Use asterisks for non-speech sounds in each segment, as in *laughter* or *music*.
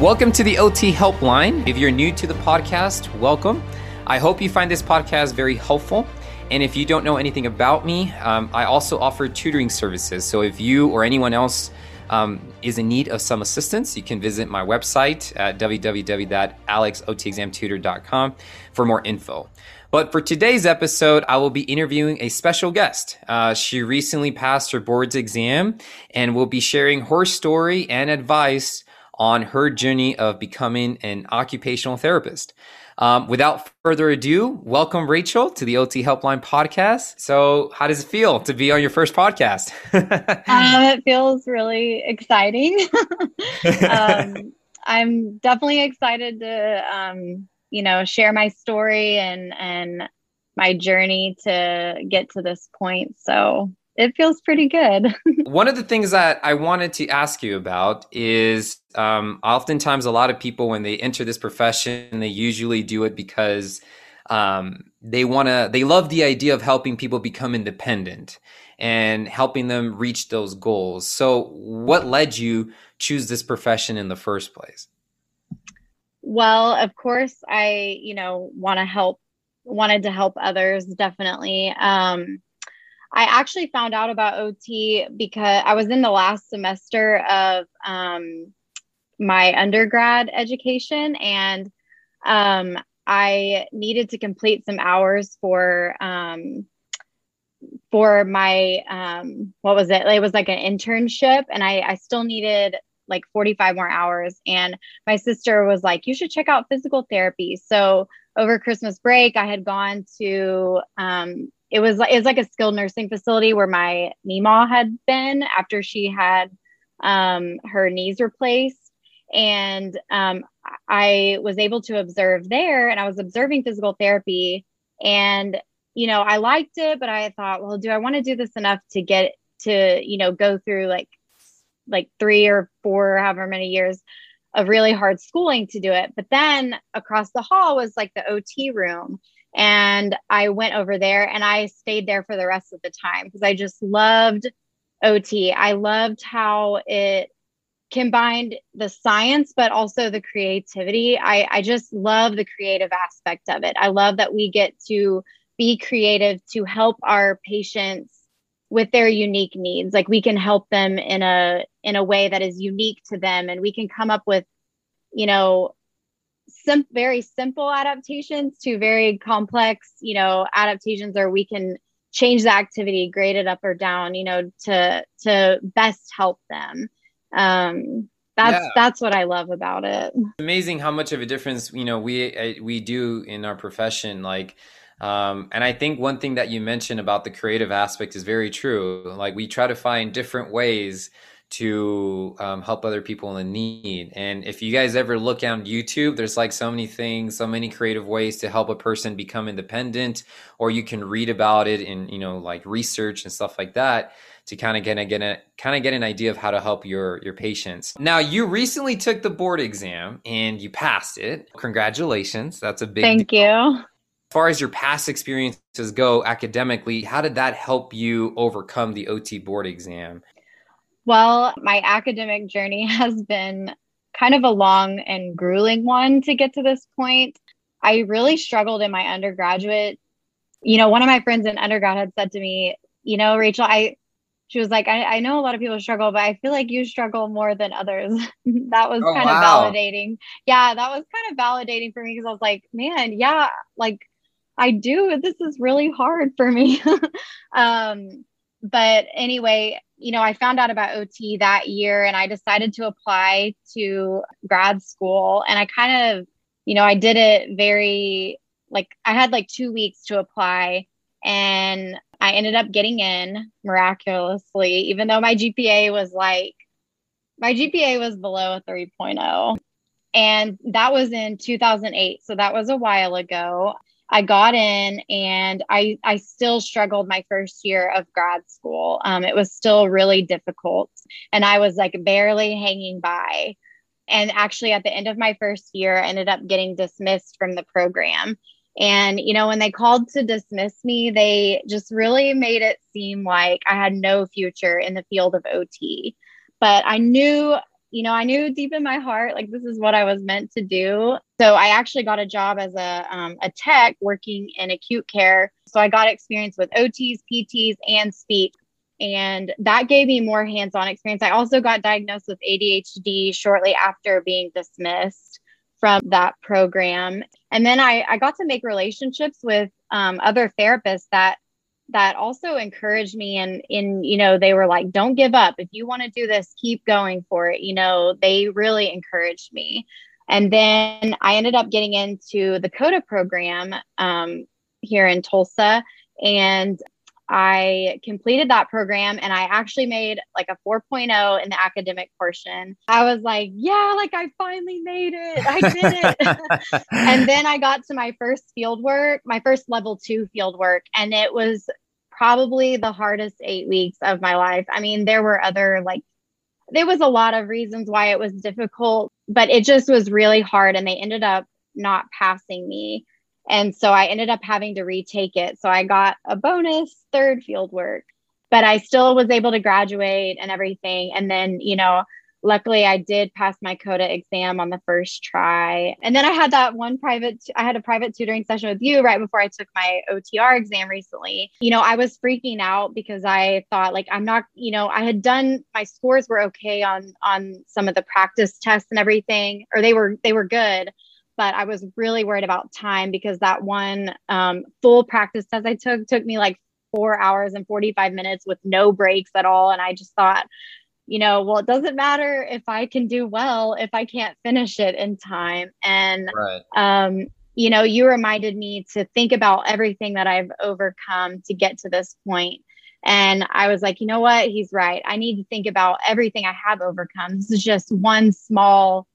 Welcome to the OT Helpline. If you're new to the podcast, welcome. I hope you find this podcast very helpful. And if you don't know anything about me, um, I also offer tutoring services. So if you or anyone else um, is in need of some assistance, you can visit my website at www.alexotexamtutor.com for more info. But for today's episode, I will be interviewing a special guest. Uh, she recently passed her board's exam and will be sharing her story and advice on her journey of becoming an occupational therapist. Um, without further ado, welcome Rachel to the OT Helpline podcast. So, how does it feel to be on your first podcast? um, *laughs* it feels really exciting. *laughs* um, I'm definitely excited to, um, you know, share my story and and my journey to get to this point. So, it feels pretty good. *laughs* One of the things that I wanted to ask you about is um, oftentimes a lot of people, when they enter this profession, they usually do it because um, they want to, they love the idea of helping people become independent and helping them reach those goals. So, what led you choose this profession in the first place? Well, of course, I, you know, want to help, wanted to help others, definitely. Um, I actually found out about OT because I was in the last semester of um, my undergrad education and um, I needed to complete some hours for um, for my um, what was it? It was like an internship, and I, I still needed like 45 more hours. And my sister was like, "You should check out physical therapy." So over Christmas break, I had gone to um, it was like it was like a skilled nursing facility where my Mima had been after she had um, her knees replaced. And um, I was able to observe there, and I was observing physical therapy. And you know, I liked it, but I thought, well, do I want to do this enough to get to you know go through like like three or four, however many years of really hard schooling to do it? But then across the hall was like the OT room and I went over there and I stayed there for the rest of the time because I just loved OT. I loved how it combined the science but also the creativity. I, I just love the creative aspect of it. I love that we get to be creative to help our patients with their unique needs. Like we can help them in a in a way that is unique to them and we can come up with you know some very simple adaptations to very complex, you know, adaptations or we can change the activity, grade it up or down, you know, to to best help them. Um that's yeah. that's what I love about it. Amazing how much of a difference, you know, we we do in our profession like um, and I think one thing that you mentioned about the creative aspect is very true. Like we try to find different ways to um, help other people in need. And if you guys ever look on YouTube, there's like so many things, so many creative ways to help a person become independent, or you can read about it in you know like research and stuff like that to kind of get a, get a kind of get an idea of how to help your your patients. Now, you recently took the board exam and you passed it. Congratulations! That's a big. Thank deal. you. As far as your past experiences go academically, how did that help you overcome the OT board exam? Well, my academic journey *laughs* has been kind of a long and grueling one to get to this point. I really struggled in my undergraduate. You know, one of my friends in undergrad had said to me, you know, Rachel, I, she was like, I, I know a lot of people struggle, but I feel like you struggle more than others. *laughs* that was oh, kind wow. of validating. Yeah, that was kind of validating for me because I was like, man, yeah, like I do. This is really hard for me. *laughs* um, but anyway, you know, I found out about OT that year and I decided to apply to grad school. And I kind of, you know, I did it very, like, I had like two weeks to apply and I ended up getting in miraculously, even though my GPA was like, my GPA was below a 3.0. And that was in 2008. So that was a while ago. I got in and I I still struggled my first year of grad school. Um, it was still really difficult, and I was like barely hanging by. And actually, at the end of my first year, I ended up getting dismissed from the program. And you know, when they called to dismiss me, they just really made it seem like I had no future in the field of OT. But I knew you know, I knew deep in my heart, like this is what I was meant to do. So I actually got a job as a, um, a tech working in acute care. So I got experience with OTs, PTs, and speech. And that gave me more hands on experience. I also got diagnosed with ADHD shortly after being dismissed from that program. And then I, I got to make relationships with um, other therapists that that also encouraged me and in you know they were like don't give up if you want to do this keep going for it you know they really encouraged me and then i ended up getting into the COTA program um, here in tulsa and I completed that program and I actually made like a 4.0 in the academic portion. I was like, yeah, like I finally made it. I did it. *laughs* and then I got to my first field work, my first level two field work, and it was probably the hardest eight weeks of my life. I mean, there were other like, there was a lot of reasons why it was difficult, but it just was really hard. And they ended up not passing me. And so I ended up having to retake it. So I got a bonus third field work, but I still was able to graduate and everything. And then, you know, luckily I did pass my COTA exam on the first try. And then I had that one private, I had a private tutoring session with you right before I took my OTR exam recently. You know, I was freaking out because I thought like, I'm not, you know, I had done, my scores were okay on, on some of the practice tests and everything, or they were, they were good but I was really worried about time because that one um, full practice test I took took me like four hours and 45 minutes with no breaks at all. And I just thought, you know, well, it doesn't matter if I can do well if I can't finish it in time. And, right. um, you know, you reminded me to think about everything that I've overcome to get to this point. And I was like, you know what? He's right. I need to think about everything I have overcome. This is just one small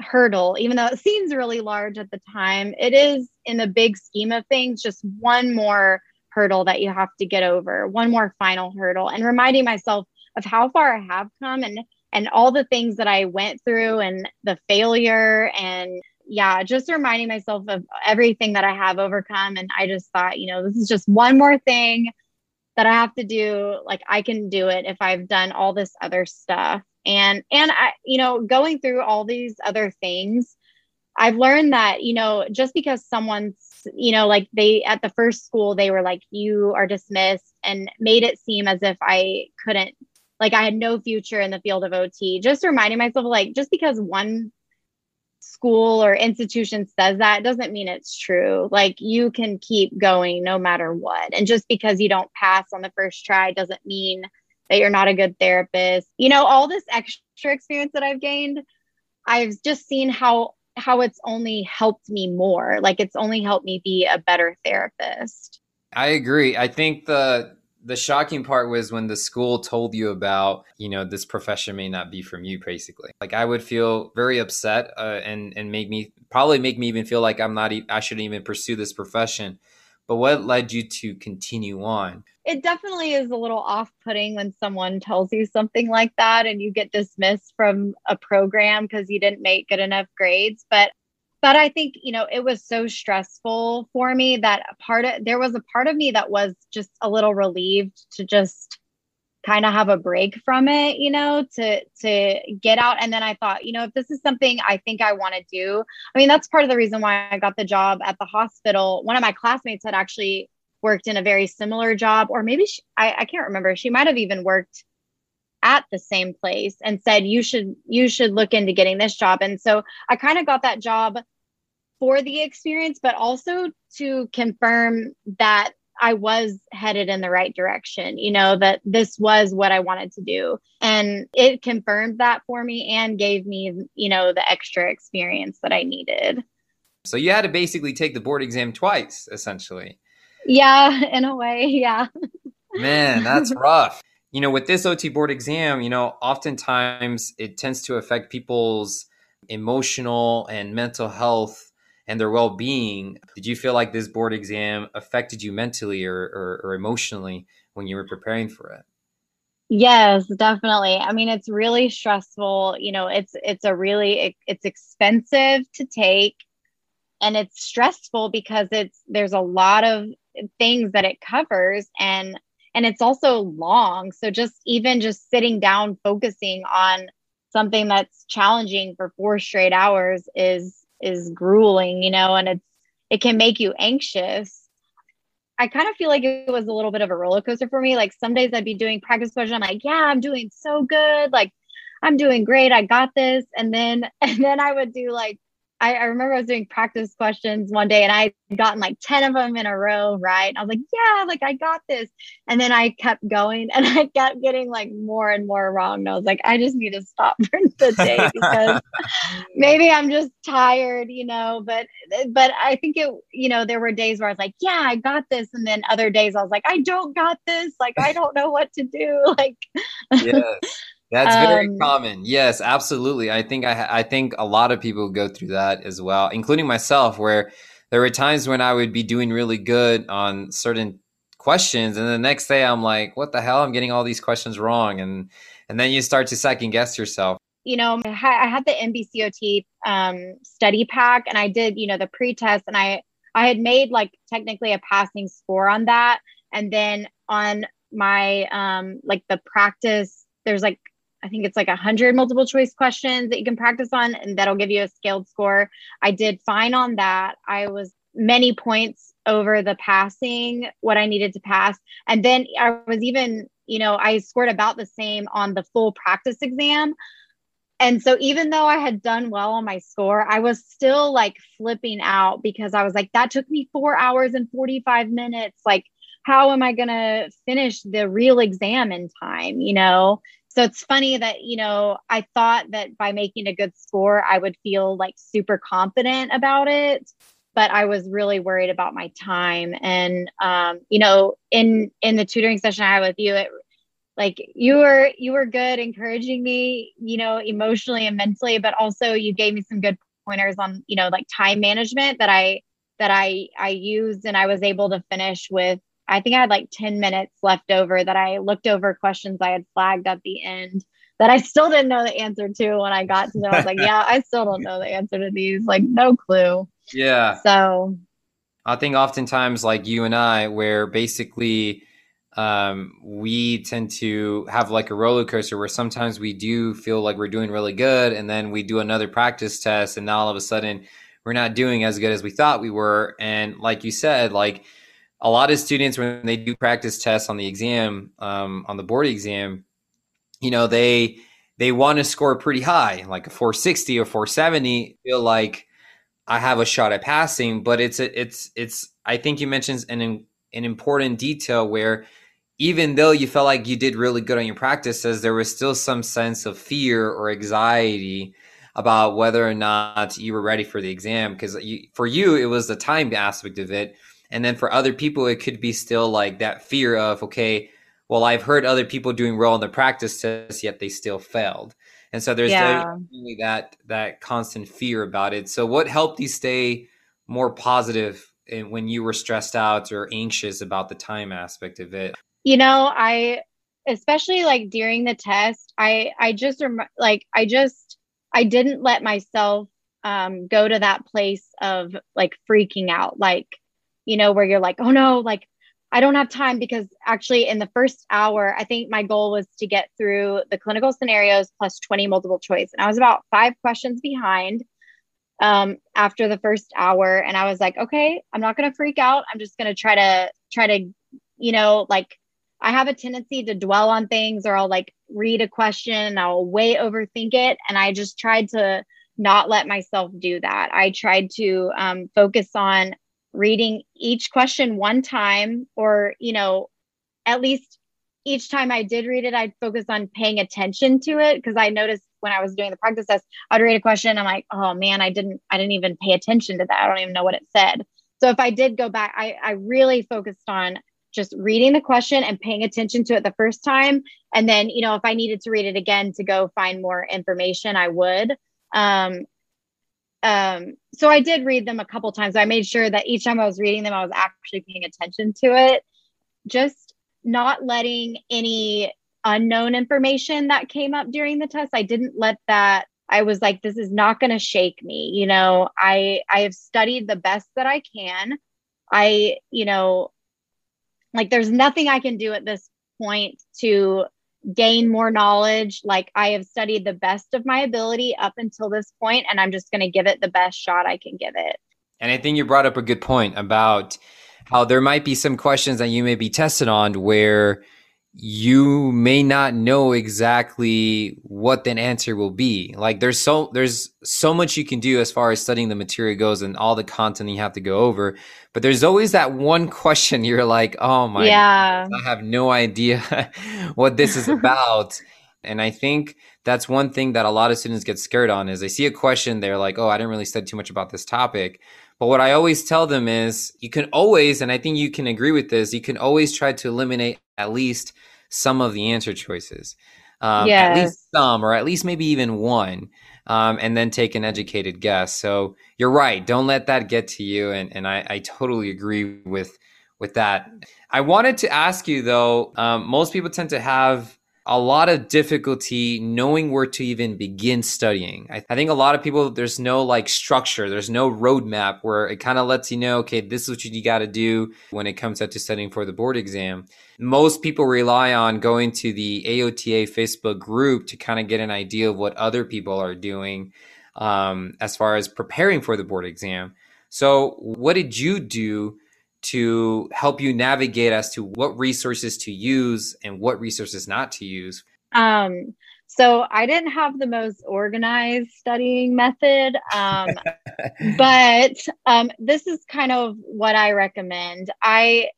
hurdle, even though it seems really large at the time, it is in the big scheme of things just one more hurdle that you have to get over, one more final hurdle, and reminding myself of how far I have come and and all the things that I went through and the failure and yeah, just reminding myself of everything that I have overcome. And I just thought, you know, this is just one more thing that I have to do. Like I can do it if I've done all this other stuff and and i you know going through all these other things i've learned that you know just because someone's you know like they at the first school they were like you are dismissed and made it seem as if i couldn't like i had no future in the field of ot just reminding myself like just because one school or institution says that doesn't mean it's true like you can keep going no matter what and just because you don't pass on the first try doesn't mean that you're not a good therapist. You know, all this extra experience that I've gained, I've just seen how how it's only helped me more. Like it's only helped me be a better therapist. I agree. I think the the shocking part was when the school told you about, you know, this profession may not be from you basically. Like I would feel very upset uh, and and make me probably make me even feel like I'm not I shouldn't even pursue this profession but what led you to continue on? It definitely is a little off putting when someone tells you something like that and you get dismissed from a program because you didn't make good enough grades. But but I think, you know, it was so stressful for me that part of there was a part of me that was just a little relieved to just kind of have a break from it you know to to get out. And then i thought you know if this is something i think i want to do i mean that's part of the reason why i got the job at the hospital. One of my classmates had actually worked in a very similar job or maybe she, I, I can't remember. She might have even worked at the same place and said you should you should look into getting this job and so i kind of got that job for the experience but also to confirm that I was headed in the right direction, you know, that this was what I wanted to do. And it confirmed that for me and gave me, you know, the extra experience that I needed. So you had to basically take the board exam twice, essentially. Yeah, in a way. Yeah. Man, that's rough. You know, with this OT board exam, you know, oftentimes it tends to affect people's emotional and mental health and their well-being. Did you feel like this board exam affected you mentally or, or, or emotionally when you were preparing for it? Yes definitely. I mean it's really stressful you know it's it's a really it, it's expensive to take and it's stressful because it's there's a lot of things that it covers and and it's also long so just even just sitting down focusing on something that's challenging for four straight hours is is grueling, you know, and it's it can make you anxious. I kind of feel like it was a little bit of a roller coaster for me. Like some days I'd be doing practice question. I'm like, yeah, I'm doing so good. Like I'm doing great. I got this. And then *laughs* and then I would do like I, I, remember I was doing practice questions one day and I would gotten like 10 of them in a row, right? And I was like, yeah, like I got this. And then I kept going and *laughs* I kept getting like more and more wrong. And I was like, I just need to stop *laughs* for the day because *laughs* maybe I'm just tired, you know. But but I think it, you know, there were days where I was like, yeah, I got this. And then other days I was like, I don't got this. Like I don't know what to do. Like yes. That's very um, common. Yes, absolutely. I think I I think a lot of people go through that as well, including myself where there were times when I would be doing really good on certain questions and the next day I'm like, what the hell? I'm getting all these questions wrong and and then you start to second guess yourself. You know, I had the NBCOT um, study pack and I did, you know, the pre-test and I I had made like technically a passing score on that and then on my um like the practice there's like I think it's like a hundred multiple choice questions that you can practice on, and that'll give you a scaled score. I did fine on that. I was many points over the passing what I needed to pass, and then I was even, you know, I scored about the same on the full practice exam. And so even though I had done well on my score, I was still like flipping out because I was like, that took me four hours and 45 minutes. Like, how am I going to finish the real exam in time? You know? So it's funny that you know i thought that by making a good score i would feel like super confident about it but i was really worried about my time. And um, you know in in the tutoring session i had with you it like you were you were good encouraging me you know emotionally and mentally but also you gave me some good pointers on you know like time management that i that i i used and i was able to finish with I think I had like 10 minutes left over that I looked over questions I had flagged at the end that I still didn't know the answer to when I got to them. I was like, *laughs* yeah, I still don't know the answer to these. Like, no clue. Yeah. So I think oftentimes, like you and I, where basically um, we tend to have like a roller coaster where sometimes we do feel like we're doing really good, and then we do another practice test, and now all of a sudden we're not doing as good as we thought we were. And like you said, like, a lot of students when they do practice tests on the exam um, on the board exam you know they they want to score pretty high like a 460 or 470 feel like i have a shot at passing but it's a, it's it's i think you mentioned an an important detail where even though you felt like you did really good on your practices there was still some sense of fear or anxiety about whether or not you were ready for the exam because for you it was the time aspect of it and then for other people, it could be still like that fear of, okay, well, I've heard other people doing well in the practice test, yet they still failed. And so there's yeah. that that constant fear about it. So what helped you stay more positive when you were stressed out or anxious about the time aspect of it? You know, I especially like during the test, I I just rem- like I just I didn't let myself um, go to that place of like freaking out. Like you know, where you're like, oh no, like I don't have time because actually in the first hour, I think my goal was to get through the clinical scenarios plus 20 multiple choice. And I was about five questions behind um, after the first hour. And I was like, okay, I'm not going to freak out. I'm just going to try to, try to, you know, like I have a tendency to dwell on things or I'll like read a question and I'll way overthink it. And I just tried to not let myself do that. I tried to um, focus on reading each question one time or you know at least each time i did read it i'd focus on paying attention to it. Because i noticed when i was doing the practice test i'd read a question i'm like oh man i didn't i didn't even pay attention to that. I don't even know what it said. So if i did go back i, I really focused on just reading the question and paying attention to it the first time. And then you know if i needed to read it again to go find more information i would. Um, um, so I did read them a couple times. I made sure that each time I was reading them, I was actually paying attention to it. Just not letting any unknown information that came up during the test. I didn't let that. I was like, this is not going to shake me. You know, I I have studied the best that I can. I, you know, like there's nothing I can do at this point to gain more knowledge. Like I have studied the best of my ability up until this point, and I'm just going to give it the best shot I can give it. And I think you brought up a good point about how there might be some questions that you may be tested on where you may not know exactly what an answer will be. Like there's so there's so much you can do as far as studying the material goes and all the content you have to go over. But there's always that one *laughs* question you're like, oh my yeah. I have no idea *laughs* what this is *laughs* about. and I think that's one thing that a lot of students get scared on is they see a question, they're like, oh, I didn't really study too much about this topic. But what I always tell them is you can always, and I think you can agree with this, you can always try to eliminate at least some of the answer choices. Um, yes. At least some, or at least maybe even one, um, and then take an educated guess. So you're right. Don't let that get to you. And, and I, I totally agree with with that. I wanted to ask you though. Um, most people tend to have a lot of difficulty knowing where to even begin studying. I, I, think a lot of people, there's no like structure, there's no roadmap where it kind of lets you know, okay, this is what you got to do when it comes up to studying for the board exam. Most people rely on going to the AOTA Facebook group to kind of get an idea of what other people are doing um, as far as preparing for the board exam. So, what did you do? To help you navigate as to what resources to use and what resources not to use? Um, so I didn't have the most organized studying method, um, *laughs* but um, this is kind of what I recommend. I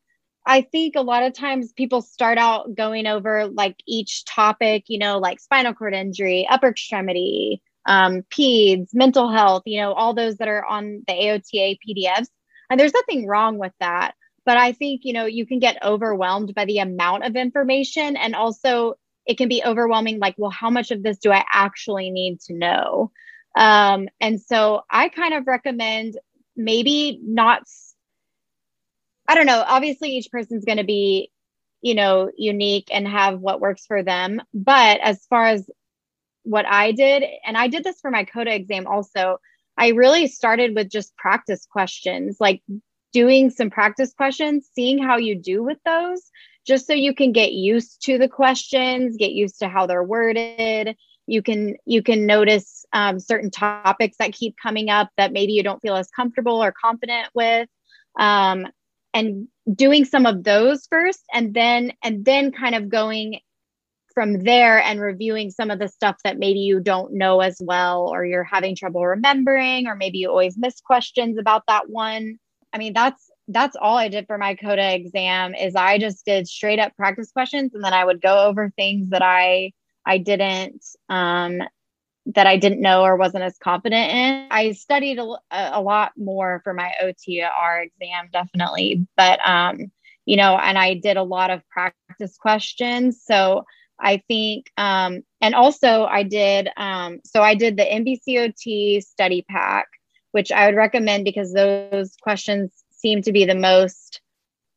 I think a lot of times people start out going over like each topic, you know, like spinal cord injury, upper extremity, um, PEDS, mental health, you know, all those that are on the AOTA PDFs. And there's nothing wrong with that. But I think, you know, you can get overwhelmed by the amount of information. And also, it can be overwhelming like, well, how much of this do I actually need to know? Um, and so I kind of recommend maybe not, I don't know, obviously, each person's going to be, you know, unique and have what works for them. But as far as what I did, and I did this for my COTA exam also, I really started with just practice questions, like doing some practice questions, seeing how you do with those, just so you can get used to the questions, get used to how they're worded. You can you can notice um, certain topics that keep coming up that maybe you don't feel as comfortable or confident with, um, and doing some of those first, and then and then kind of going from there and reviewing some of the stuff that maybe you don't know as well or you're having trouble remembering or maybe you always miss questions about that one. I mean that's that's all i did for my COTA exam is i just did straight up practice questions and then i would go over things that i i didn't um that i didn't know or wasn't as confident in. I studied a, a lot more for my otr exam definitely but um you know and i did a lot of practice questions. So I think, um, and also I did, um, so I did the NBCOT study pack, which I would recommend because those questions seem to be the most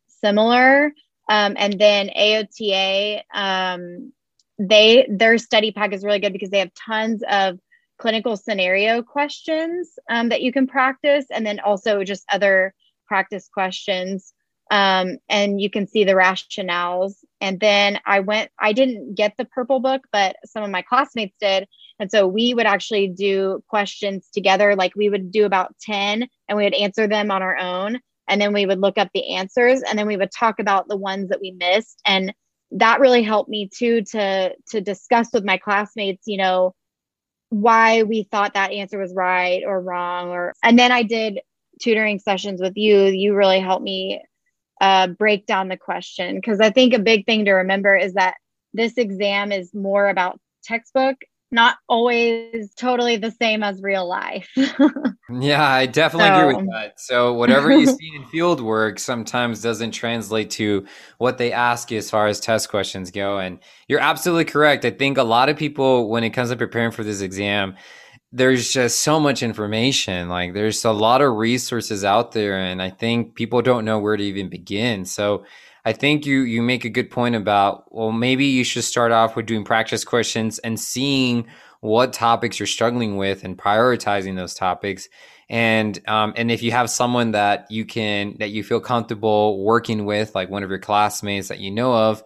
similar. Um, and then AOTA, um, they their study pack is really good because they have tons of clinical scenario questions um, that you can practice, and then also just other practice questions um, and you can see the rationales. And then I went, I didn't get the purple book, but some of my classmates did. And so we would actually do questions together. Like we would do about 10 and we would answer them on our own. And then we would look up the answers and then we would talk about the ones that we missed. And that really helped me too to to discuss with my classmates, you know, why we thought that answer was right or wrong or and then I did tutoring sessions with you. You really helped me uh, break down the question because I think a big thing to remember is that this exam is more about textbook, not always totally the same as real life. *laughs* yeah, I definitely so. agree with that. So whatever you see in field work sometimes doesn't translate to what they ask you as far as test questions go. And you're absolutely correct. I think a lot of people, when it comes to preparing for this exam, there's just so much information. Like there's a lot of resources out there, and I think people don't know where to even begin. So I think you you make a good point about well, maybe you should start off with doing practice questions and seeing what topics you're struggling with and prioritizing those topics. And um, and if you have someone that you can that you feel comfortable working with, like one of your classmates that you know of,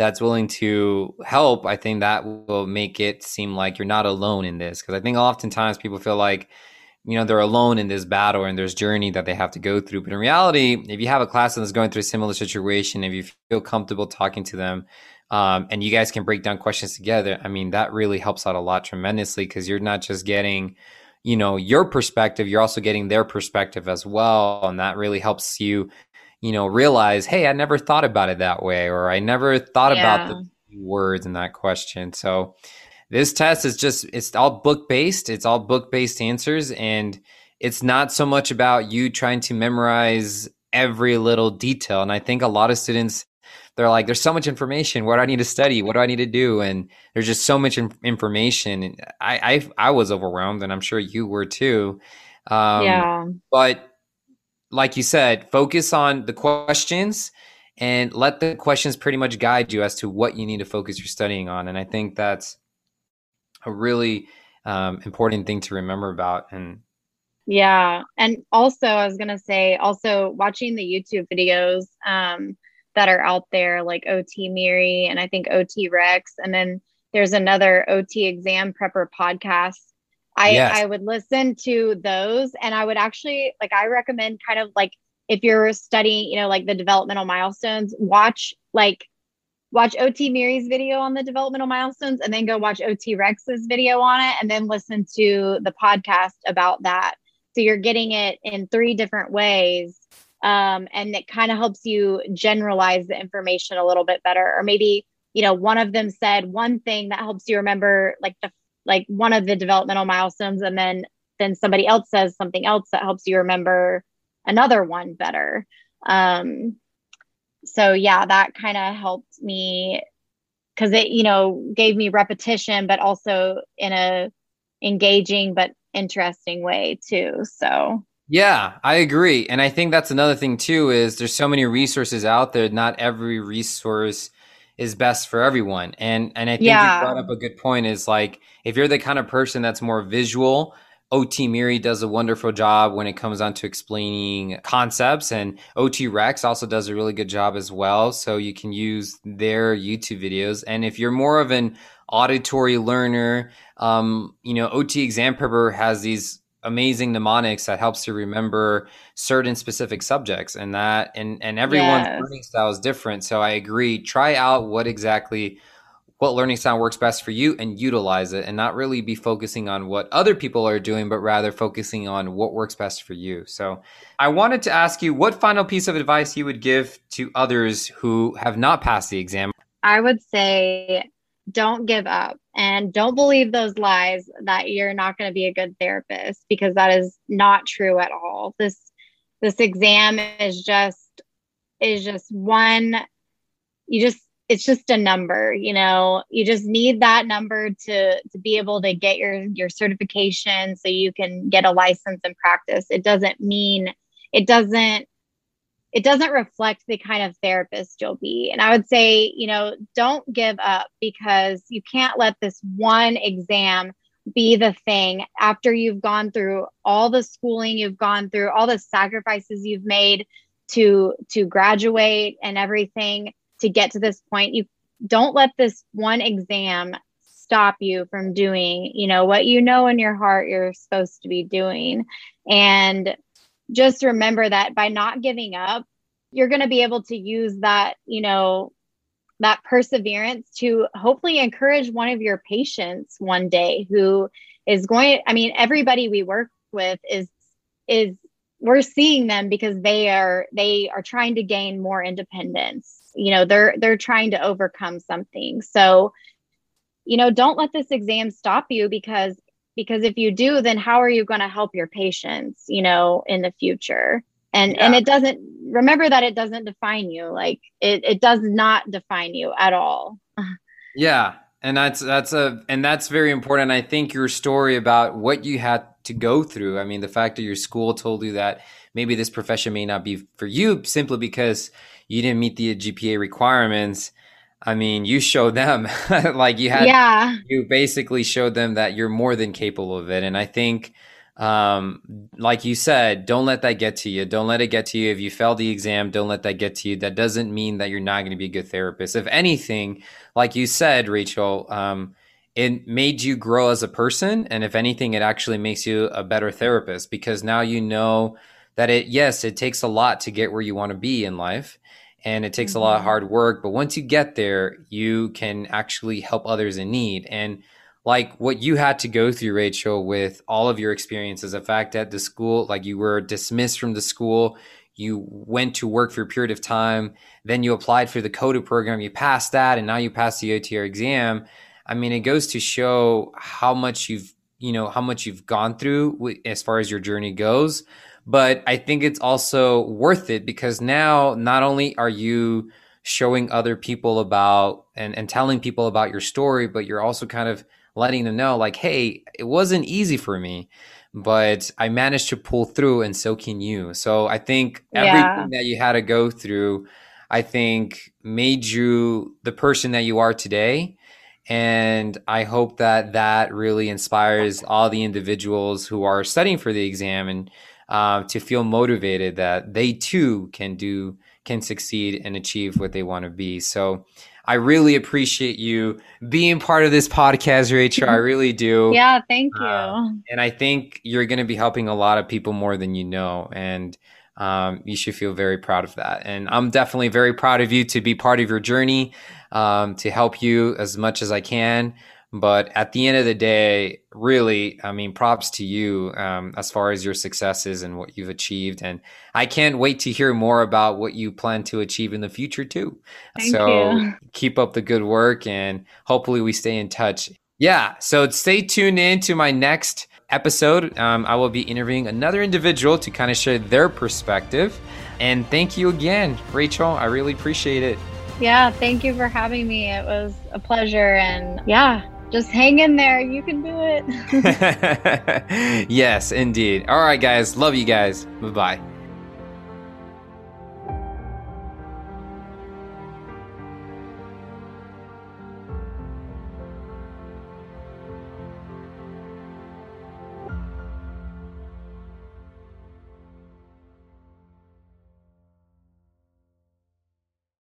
that's willing to help, I think that will make it seem like you're not alone in this. Because I think oftentimes people feel like, you know, they're alone in this battle and this journey that they have to go through. But in reality, if you have a class that's going through a similar situation, if you feel comfortable talking to them, um, and you guys can break down questions together, I mean, that really helps out a lot tremendously because you're not just getting, you know, your perspective, you're also getting their perspective as well. And that really helps you you know, realize, hey, I never thought about it that way, or I never thought yeah. about the words in that question. So this test is just it's all book based. It's all book based answers, and it's not so much about you trying to memorize every little detail. And I think a lot of students they're like, there's so much information. What do I need to study? What do I need to do? And there's just so much information. I, I, I was overwhelmed, and I'm sure you were too. Um, yeah. But like you said, focus on the questions and let the questions pretty much guide you as to what you need to focus your studying on. And I think that's a really um, important thing to remember about. And yeah, and also I was gonna say, also watching the YouTube videos um, that are out there, like OT Miri and I think OT Rex, and then there's another OT Exam Prepper podcast I yes. I would listen to those and I would actually like I recommend kind of like if you're studying, you know, like the developmental milestones, watch like watch OT Miri's video on the developmental milestones and then go watch OT Rex's video on it and then listen to the podcast about that. So you're getting it in three different ways. Um, and it kind of helps you generalize the information a little bit better. Or maybe, you know, one of them said one thing that helps you remember like the like one of the developmental milestones and then then somebody else says something else that helps you remember another one better um so yeah that kind of helped me because it you know gave me repetition but also in a engaging but interesting way too so yeah, I agree. And I think that's another thing too is there's so many resources out there. Not every resource is best for everyone. And and I think yeah. you brought up a good point is like if you're the kind of person that's more visual, OT Miri does a wonderful job when it comes on to explaining concepts, and OT Rex also does a really good job as well. So you can use their YouTube videos. And if you're more of an auditory learner, um, you know, OT Exam Prepper has these amazing mnemonics that helps you remember certain specific subjects and that and and everyone's yes. learning style is different. So i agree. Try out what exactly what learning style works best for you and utilize it and not really be focusing on what other people are doing but rather focusing on what works best for you. So i wanted to ask you what final piece of advice you would give to others who have not passed the exam? I would say don't give up and don't believe those lies that you're not going to be a good therapist because that is not true at all. This this exam is just is just one you just it's just a number you know? You just need that number to to be able to get your your certification so you can get a license and practice. It doesn't mean it doesn't it doesn't reflect the kind of therapist you'll be. And I would say, you know, don't give up because you can't let this one exam be the thing after you've gone through all the schooling you've gone through, all the sacrifices you've made to to graduate and everything to get to this point. You don't let this one exam stop you from doing, you know, what you know in your heart you're supposed to be doing. And just remember that by not giving up, you're going to be able to use that, you know, that perseverance to hopefully encourage one of your patients one day who is going I mean everybody we work with is is we're seeing them because they are they are trying to gain more independence. You know, they're they're trying to overcome something. So, you know, don't let this exam stop you because because if you do then how are you going to help your patients you know in the future? And yeah. and it doesn't remember that it doesn't define you like it, it does not define you at all. *laughs* Yeah and that's that's a and that's very important. I think your story about what you had to go through i mean the fact that your school told you that maybe this profession may not be for you simply because you didn't meet the gpa requirements I mean, you showed them *laughs* like you had, yeah. you basically showed them that you're more than capable of it. And I think um, like you said, don't let that get to you. Don't let it get to you. If you fail the exam, don't let that get to you. That doesn't mean that you're not going to be a good therapist. If anything, like you said, Rachel, um, it made you grow as a person. And if anything, it actually makes you a better therapist because now you know that it, yes, it takes a lot to get where you want to be in life and it takes mm-hmm. a lot of mm-hmm. hard work. But once you get there, you can actually help others in need. And like what you had to go through, Rachel, with all of your experiences, the fact that the school, like you were dismissed from the school, you went to work for a period of time, then you applied for the COTA program, you passed that, and now you passed the OTR exam. I mean, it goes to show how much you've, you know, how much you've gone through as far as your journey goes. But I think it's also worth it because now not only are you showing other people about and, and telling people about your story, but you're also kind of letting them know like hey it wasn't easy for me but i managed to pull through and so can you so i think everything yeah. that you had to go through i think made you the person that you are today and i hope that that really inspires all the individuals who are studying for the exam and uh, to feel motivated that they too can do can succeed and achieve what they want to be so I really appreciate you being part of this podcast, Rachel. I really do. *laughs* Yeah, thank you. Uh, and I think you're going to be helping a lot of people more than you know. And um, you should feel very proud of that. And I'm definitely very proud of you to be part of your journey, um, to help you as much as I can. But at the end of the day, really, I mean, props to you um, as far as your successes and what you've achieved. And I can't wait to hear more about what you plan to achieve in the future, too. Thank so you. *laughs* keep up the good work and hopefully we stay in touch. Yeah. So stay tuned in to my next episode. Um, I will be interviewing another individual to kind of share their perspective. And thank you again, Rachel. I really appreciate it. Yeah, thank you for having me. It was a pleasure. And yeah, just hang in there. You can do it. *laughs* yes, indeed. All right, guys. Love you guys. Bye bye.